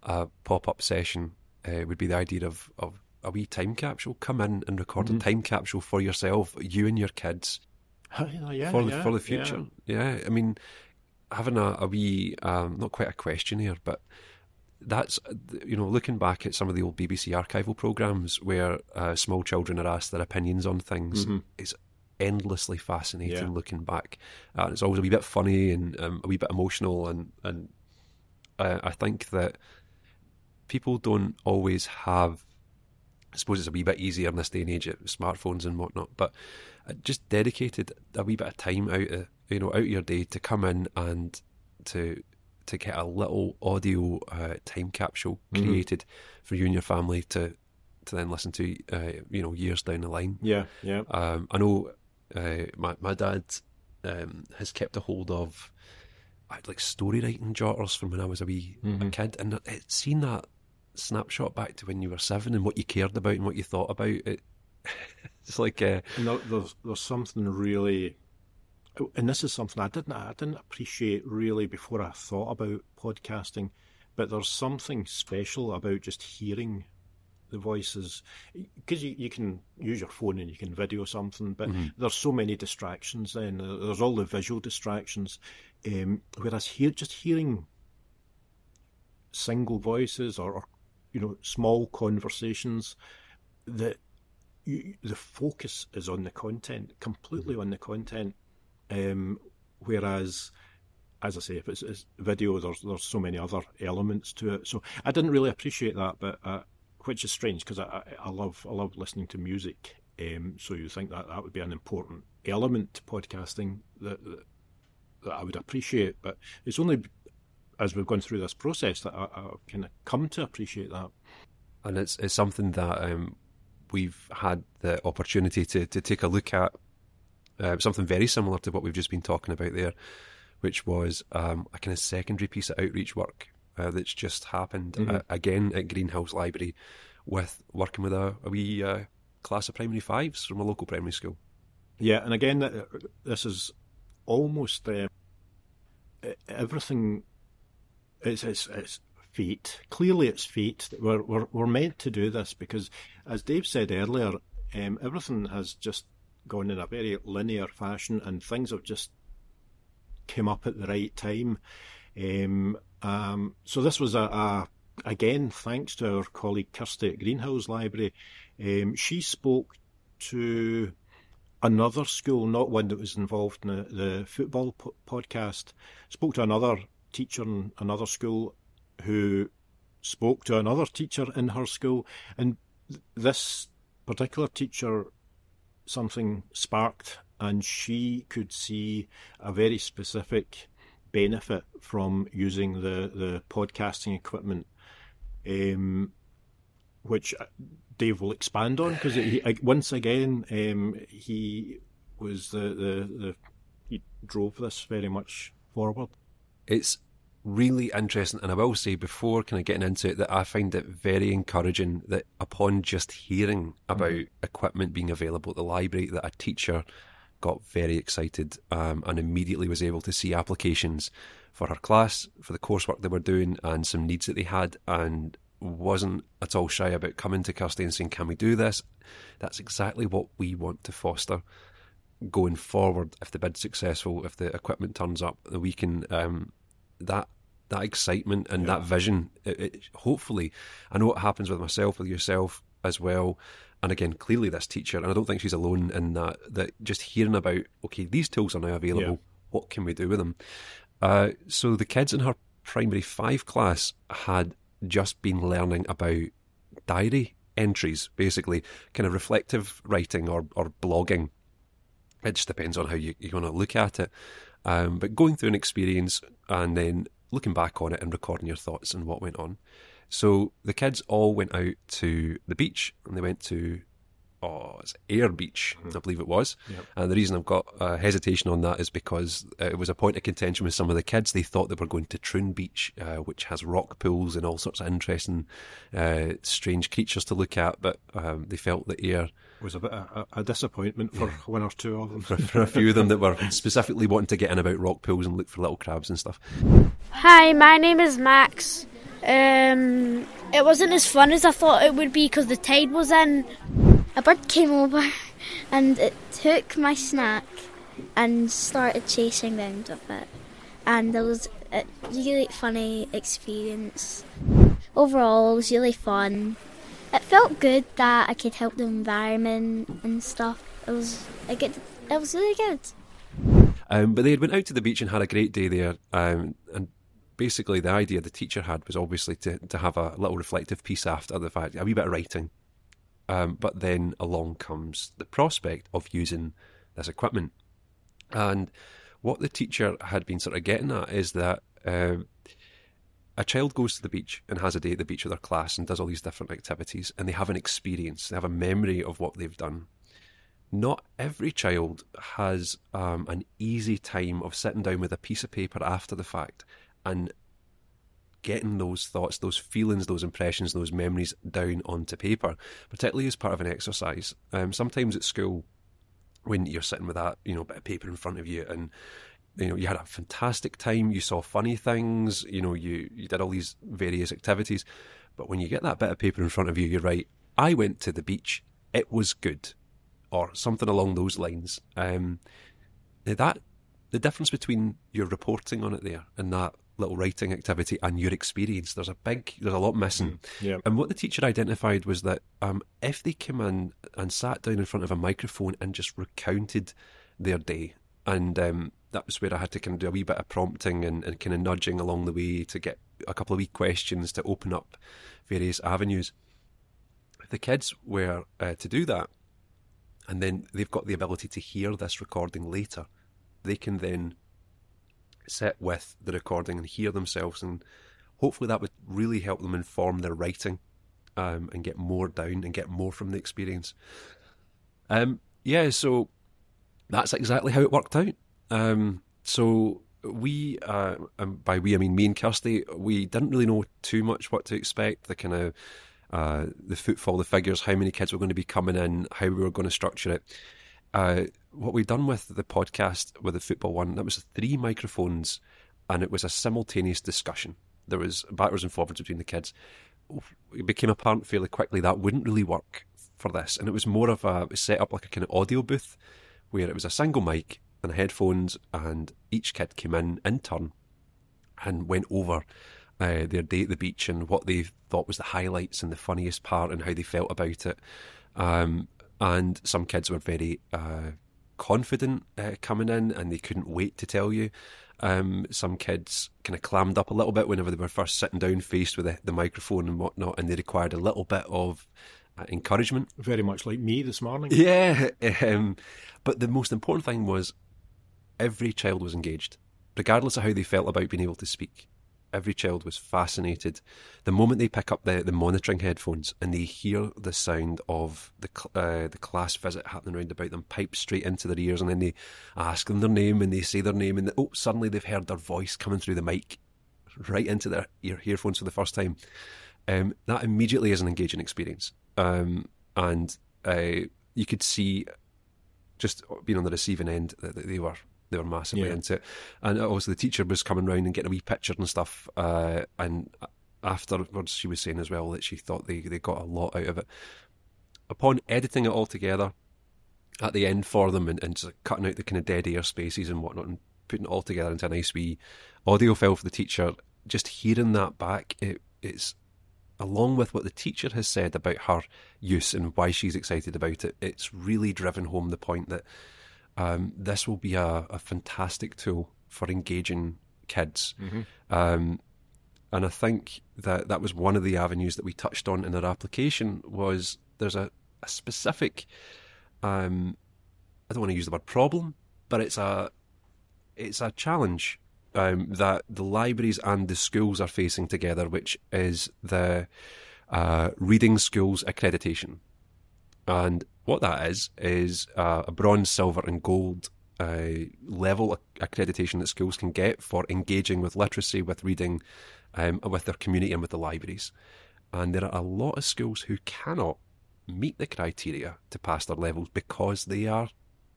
uh, pop up session. Uh, would be the idea of, of a wee time capsule. Come in and record
Mm-hmm.
a time capsule for yourself, you and your kids,
Yeah, yeah,
for the
yeah,
for the future. Yeah. I mean, having a, a wee um, not quite a questionnaire, but that's you know looking back at some of the old BBC archival programs where uh, small children are asked their opinions on things. It's endlessly fascinating
Mm-hmm. Yeah.
looking back. Uh, it's always a wee bit funny and um, a wee bit emotional, and and uh, I think that people don't always have. I suppose it's a wee bit easier in this day and age at smartphones and whatnot, but uh, just dedicated a wee bit of time out of you know out of your day to come in and to to get a little audio uh, time capsule
Mm-hmm.
created for you and your family to to then listen to uh, you know years down the line.
yeah, yeah.
Um, I know uh, my my dad um, has kept a hold of I had like story writing jotters from when I was a wee a kid, and it's seen that snapshot back to when you were seven and what you cared about and what you thought about. It, it's like uh,
there's there's something really, and this is something I didn't I didn't appreciate really before I thought about podcasting, but there's something special about just hearing the voices because you, you can use your phone and you can video something, but there's so many distractions. Then there's all the visual distractions, um, whereas here just hearing single voices or, or you know small conversations that you, the focus is on the content, completely on the content. Um, whereas, as I say, if it's, it's video, there's there's so many other elements to it. So I didn't really appreciate that, but which is strange because I, I, love I love listening to music. Um, so you think that that would be an important element to podcasting that, that that I would appreciate, but it's only as we've gone through this process that I, I kind of come to appreciate that.
and it's it's something that um, we've had the opportunity to to take a look at. Uh, something very similar to what we've just been talking about there, which was um, a kind of secondary piece of outreach work uh, that's just happened uh, again at Greenhills Library, with working with a, a wee uh, class of primary fives from a local primary school.
Yeah, and again, this is almost uh, everything. It's, it's it's fate. Clearly, it's fate. that We're we're we're meant to do this because, as Dave said earlier, um, everything has just gone in a very linear fashion, and things have just came up at the right time. Um, um, so this was a, a again thanks to our colleague Kirsty at Greenhills Library. Um, she spoke to another school, not one that was involved in the, the football po- podcast, spoke to another teacher in another school who spoke to another teacher in her school. And th- this particular teacher, something sparked, and she could see a very specific benefit from using the, the podcasting equipment. Um, which uh, Dave will expand on because once again um, he was the, the, the he drove this very much forward.
It's really interesting, and I will say before kind of getting into it that I find it very encouraging that upon just hearing about equipment being available at the library, that a teacher got very excited um, and immediately was able to see applications for her class, for the coursework they were doing, and some needs that they had, and wasn't at all shy about coming to Kirsty and saying, "Can we do this?" That's exactly what we want to foster going forward. If the bid's successful, if the equipment turns up, we can um, that that excitement and that vision. It, it, hopefully, I know what happens with myself, with yourself as well. And again, clearly this teacher, and I don't think she's alone in that. That just hearing about, okay, these tools are now available.
Yeah.
What can we do with them? Uh, so the kids in her primary five class had just been learning about diary entries, basically, kind of reflective writing or, or blogging. It just depends on how you, you want to look at it. Um, but going through an experience and then looking back on it and recording your thoughts and what went on. So the kids all went out to the beach and they went to oh, it's Ayr Beach, I believe it was. And the reason I've got uh, hesitation on that is because uh, it was a point of contention with some of the kids. They thought they were going to Troon Beach, uh, which has rock pools and all sorts of interesting, uh, strange creatures to look at. But um, they felt that Ayr
was a bit a, a disappointment for one or two of them.
for, for a few of them that were specifically wanting to get in about rock pools and look for little crabs and stuff.
Hi, my name is Max. Um, it wasn't as fun as I thought it would be because the tide was in.
A bird came over and it took my snack and started chasing round with it. And it was a really funny experience. Overall, it was really fun. It felt good that I could help the environment and stuff. It was a good. It was really good.
Um, but they had went out to the beach and had a great day there. Um, and basically, the idea the teacher had was obviously to, to have a little reflective piece after the fact, a wee bit of writing. Um, but then along comes the prospect of using this equipment. And what the teacher had been sort of getting at is that um, a child goes to the beach and has a day at the beach with their class and does all these different activities, and they have an experience, they have a memory of what they've done. Not every child has um, an easy time of sitting down with a piece of paper after the fact and getting those thoughts, those feelings, those impressions, those memories down onto paper, particularly as part of an exercise. Um, sometimes at school, when you're sitting with that, you know, bit of paper in front of you, and you know, you had a fantastic time, you saw funny things, you know, you you did all these various activities, but when you get that bit of paper in front of you, you're right. I went to the beach. It was good, or something along those lines. Um, that the difference between your reporting on it there and that little writing activity and your experience, there's a big, there's a lot missing.
yeah.
And what the teacher identified was that um, if they came in and sat down in front of a microphone and just recounted their day, and um, that was where I had to kind of do a wee bit of prompting and, and kind of nudging along the way to get a couple of wee questions to open up various avenues. If the kids were uh, to do that, and then they've got the ability to hear this recording later, they can then sit with the recording and hear themselves, and hopefully that would really help them inform their writing um, and get more down and get more from the experience. Um, yeah, so that's exactly how it worked out. Um, so we, uh, by we I mean me and Kirsty, we didn't really know too much what to expect. The kind of uh, the footfall, the figures, how many kids were going to be coming in, how we were going to structure it. Uh, what we've done with the podcast with the football one, that was three microphones, and it was a simultaneous discussion. There was backwards and forwards between the kids. It became apparent fairly quickly that wouldn't really work for this, and it was more of a set up like a kind of audio booth where it was a single mic and headphones, and each kid came in in turn and went over uh, their day at the beach and what they thought was the highlights and the funniest part and how they felt about it. Um, and some kids were very uh, confident uh, coming in and they couldn't wait to tell you. Um, some kids kind of clammed up a little bit whenever they were first sitting down faced with the, the microphone and whatnot, and they required a little bit of uh, encouragement.
Very much like me this morning.
Yeah, um, but the most important thing was every child was engaged, regardless of how they felt about being able to speak. Every child was fascinated. The moment they pick up the, the monitoring headphones and they hear the sound of the uh, the class visit happening around about them, pipe straight into their ears, and then they ask them their name and they say their name, and oh, suddenly they've heard their voice coming through the mic right into their ear earphones for the first time. Um, that immediately is an engaging experience, um, and uh, you could see just being on the receiving end that they were they were massively
Yeah.
into it. And also the teacher was coming round and getting a wee picture and stuff. Uh, and afterwards, she was saying as well that she thought they, they got a lot out of it. Upon editing it all together at the end for them and, and just cutting out the kind of dead air spaces and whatnot and putting it all together into a nice wee audio file for the teacher, just hearing that back, it, it's along with what the teacher has said about her use and why she's excited about it, it's really driven home the point that um, this will be a, a fantastic tool for engaging kids. Um, and I think that that was one of the avenues that we touched on in our application was there's a, a specific, um, I don't want to use the word problem, but it's a it's a challenge um, that the libraries and the schools are facing together, which is the uh, reading schools accreditation. And what that is is uh, a bronze, silver, and gold uh, level accreditation that schools can get for engaging with literacy, with reading, um, with their community, and with the libraries. And there are a lot of schools who cannot meet the criteria to pass their levels because they are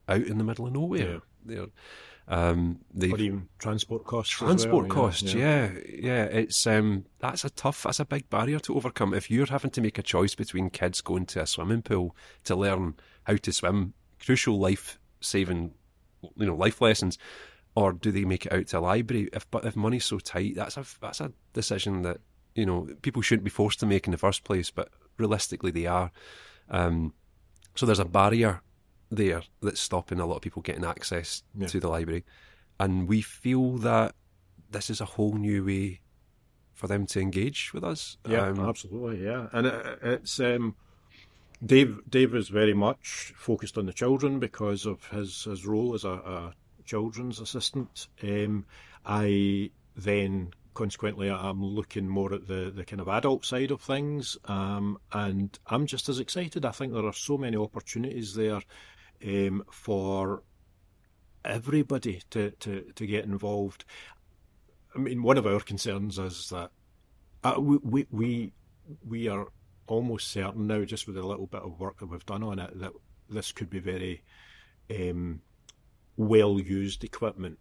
out in the middle of nowhere. They're um, they
Or even transport costs.
transport
well,
costs. Yeah. yeah, It's um, that's a tough, that's a big barrier to overcome. If you're having to make a choice between kids going to a swimming pool to learn how to swim, crucial life saving, you know, life lessons, or do they make it out to a library? If but if money's so tight, that's a that's a decision that you know people shouldn't be forced to make in the first place, but realistically they are. Um, so there's a barrier there that's stopping a lot of people getting access
Yeah.
to the library, and we feel that this is a whole new way for them to engage with us.
Yeah,
Um,
absolutely. Yeah, and it, it's um, Dave. Dave is very much focused on the children because of his his role as a, a children's assistant. Um, I then consequently I'm looking more at the the kind of adult side of things, um, and I'm just as excited. I think there are so many opportunities there um, for everybody to, to, to get involved. I mean, one of our concerns is that uh, we, we we are almost certain now, just with a little bit of work that we've done on it, that this could be very um, well used equipment.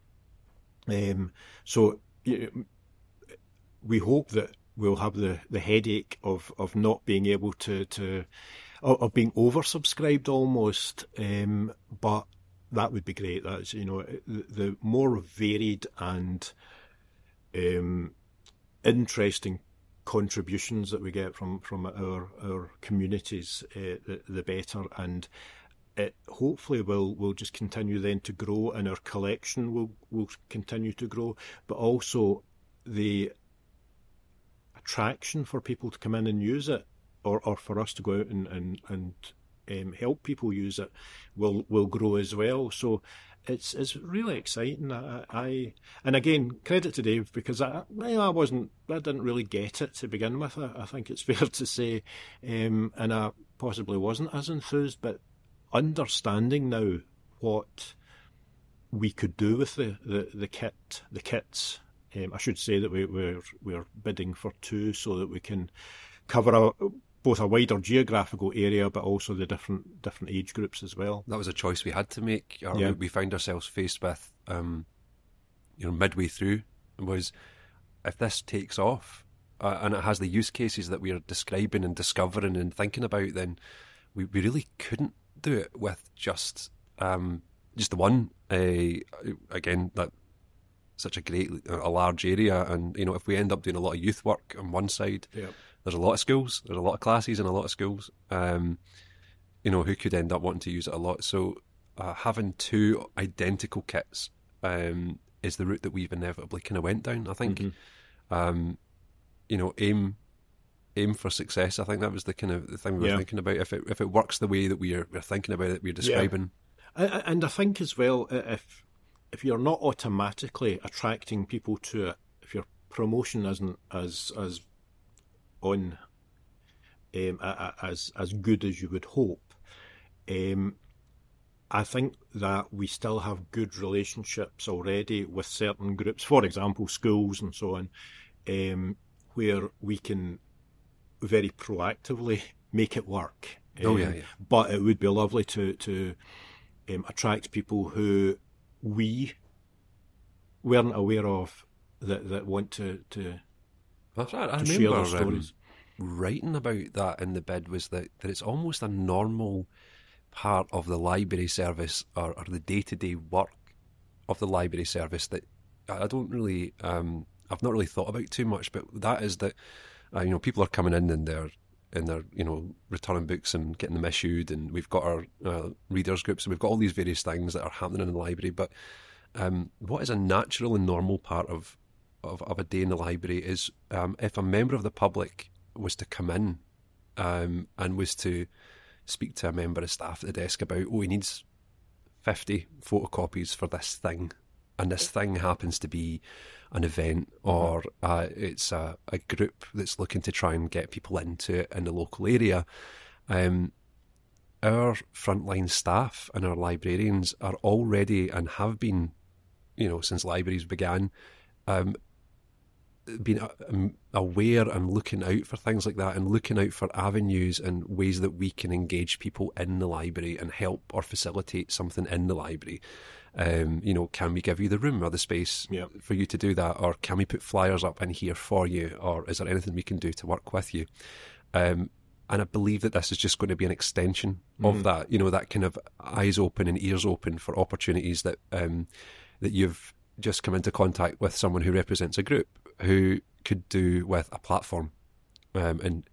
Um, so you know, we hope that we'll have the, the headache of, of not being able to to of, being oversubscribed almost, um, but that would be great. That's you know the, the more varied and um, interesting contributions that we get from from our our communities, uh, the, the better. And it hopefully will will just continue then to grow, and our collection will will continue to grow. But also the attraction for people to come in and use it, or or for us to go out and and and um, help people use it, will will grow as well. So it's it's really exciting. I, I and again credit to Dave because I I wasn't I didn't really get it to begin with. I, I think it's fair to say, um, and I possibly wasn't as enthused, but understanding now what we could do with the, the, the kit the kits. Um, I should say that we, we're we're bidding for two so that we can cover a, both a wider geographical area, but also the different different age groups as well.
that was a choice we had to make,
Yeah.
we- found ourselves faced with, um, you know, midway through, was if this takes off uh, and it has the use cases that we are describing and discovering and thinking about, then we, we really couldn't do it with just um, just the one. Uh, again, that such a great, a large area, and you know, if we end up doing a lot of youth work on one side,
Yeah.
There's a lot of schools, there's a lot of classes, and a lot of schools. Um, you know, who could end up wanting to use it a lot. So uh, having two identical kits um, is the route that we've inevitably kind of went down. I think, um, you know, aim aim for success. I think that was the kind of the thing we were
Yeah.
thinking about. If it if it works the way that we're we're thinking about it, we're describing.
I- I- And I think as well, if if you're not automatically attracting people to it, if you're promotion isn't as as on um, as as good as you would hope. Um, I think that we still have good relationships already with certain groups, for example, schools and so on, um, where we can very proactively make it work.
Oh,
Um,
yeah, yeah.
But it would be lovely to to um, attract people who we weren't aware of that, that want to, to
That's right. I remember
their
um, writing about that in the bid was that, that it's almost a normal part of the library service or, or the day to day work of the library service that I I don't really, um, I've not really thought about too much, but that is that, uh, you know, people are coming in and they're, and they're, you know, returning books and getting them issued, and we've got our uh, readers groups, and we've got all these various things that are happening in the library. But um, what is a natural and normal part of of, of a day in the library is um, if a member of the public was to come in um, and was to speak to a member of staff at the desk about, oh, he needs 50 photocopies for this thing, and this thing happens to be an event or uh, it's a, a group that's looking to try and get people into it in the local area. Um, our frontline staff and our librarians are already and have been, you know, since libraries began, um, being uh, um, aware and looking out for things like that and looking out for avenues and ways that we can engage people in the library and help or facilitate something in the library. Um, you know, can we give you the room or the space
Yeah.
for you to do that? Or can we put flyers up in here for you? Or is there anything we can do to work with you? Um, and I believe that this is just going to be an extension of that. You know, that kind of eyes open and ears open for opportunities that um, that you've just come into contact with someone who represents a group who could do with a platform. Um, and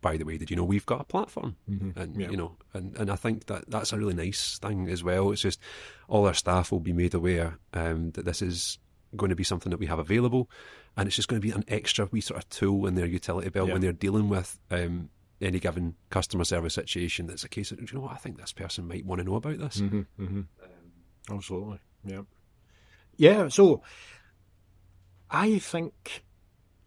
by the way, did you know we've got a platform? And
Yeah.
you know, and, and I think that that's a really nice thing as well. It's just all our staff will be made aware um, that this is going to be something that we have available, and it's just going to be an extra wee sort of tool in their utility belt
Yeah.
when they're dealing with um, any given customer service situation. That's a case of, do you know what? I think this person might want to know about this.
Mm-hmm, Absolutely. Yeah. Yeah. So I think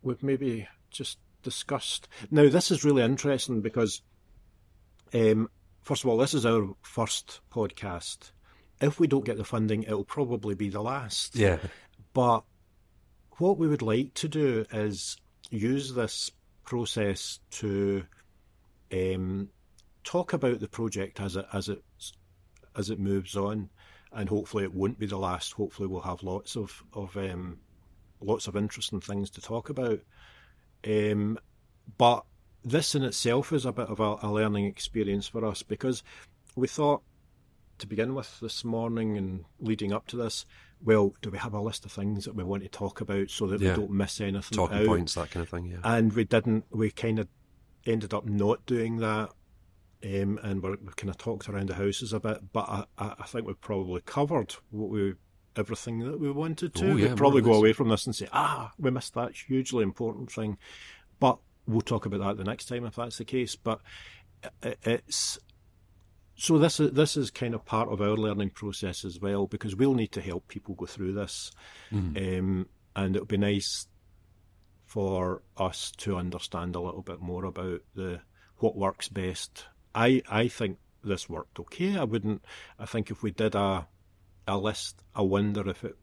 we've maybe just discussed. Now, this is really interesting because, um, first of all, this is our first podcast. If we don't get the funding, it'll probably be the last.
Yeah.
But what we would like to do is use this process to um, talk about the project as it as it as it moves on, and hopefully it won't be the last. Hopefully we'll have lots of of um, lots of interesting things to talk about. Um, but this in itself is a bit of a, a learning experience for us because we thought to begin with this morning and leading up to this, well, do we have a list of things that we want to talk about so that
Yeah.
we don't miss anything
Talking
out?
points, that kind of thing. Yeah.
and we didn't. We kind of ended up not doing that, um, and we're, we kind of talked around the houses a bit. But I, I, I think we've probably covered what we everything that we wanted to.
Oh, yeah,
We'd probably go away from this and say, ah, we missed that hugely important thing. But we'll talk about that the next time if that's the case. But it's so this is this is kind of part of our learning process as well because we'll need to help people go through this, um, and it'll be nice for us to understand a little bit more about the what works best. I I think this worked okay. I wouldn't. I think if we did a a list, I wonder if it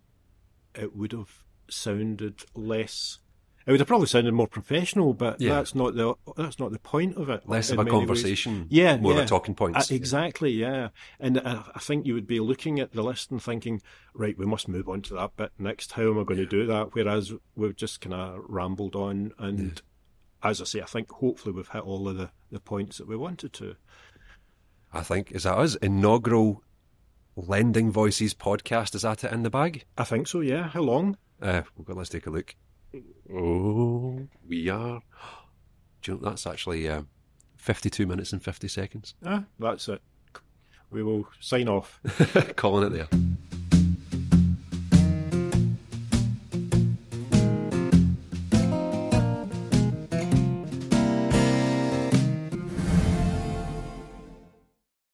it would have sounded less. It would have probably sounded more professional, but
Yeah.
that's not the that's not the point of it.
Less of a
many ways.
conversation,
yeah,
more of a talking points.
Uh, exactly, yeah. And I, I think you would be looking at the list and thinking, right, we must move on to that bit next. How am I going to do that? Whereas we've just kind of rambled on, and as I say, I think hopefully we've hit all of the, the points that we wanted to.
I think is that us inaugural Lending Voices podcast. Is that it in the bag?
I think so, yeah. How long?
Uh, well, let's take a look. Oh, we are. Do you know, that's actually uh, 52 minutes and 50 seconds.
Ah, that's it. We will sign off.
Calling it there.